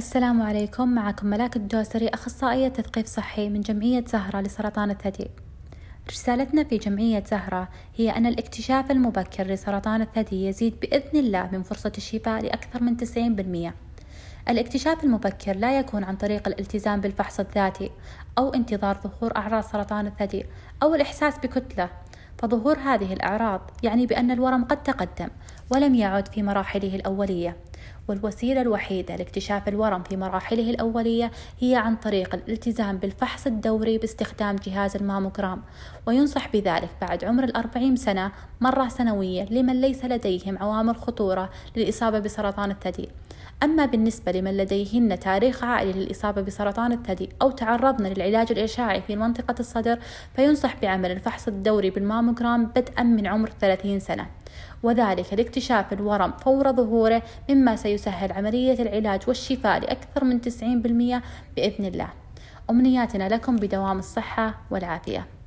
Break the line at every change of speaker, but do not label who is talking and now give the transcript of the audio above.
السلام عليكم. معكم ملاك الدوسري أخصائية تثقيف صحي من جمعية زهرة لسرطان الثدي. رسالتنا في جمعية زهرة هي أن الاكتشاف المبكر لسرطان الثدي يزيد بإذن الله من فرصة الشفاء لأكثر من 90% الاكتشاف المبكر لا يكون عن طريق الالتزام بالفحص الذاتي أو انتظار ظهور أعراض سرطان الثدي أو الإحساس بكتلة. فظهور هذه الأعراض يعني بأن الورم قد تقدم ولم يعد في مراحله الأولية والوسيلة الوحيدة لاكتشاف الورم في مراحله الأولية هي عن طريق الالتزام بالفحص الدوري باستخدام جهاز الماموجرام وينصح بذلك بعد عمر الأربعين سنة مرة سنوية لمن ليس لديهم عوامل خطورة للإصابة بسرطان الثدي. أما بالنسبة لمن لديهن تاريخ عائلي للإصابة بسرطان الثدي أو تعرضن للعلاج الإشعاعي في منطقة الصدر فينصح بعمل الفحص الدوري بالماموجرام بدءا من عمر 30 سنة. وذلك لاكتشاف الورم فور ظهوره مما سيسهل عملية العلاج والشفاء لأكثر من 90% بإذن الله. أمنياتنا لكم بدوام الصحة والعافية.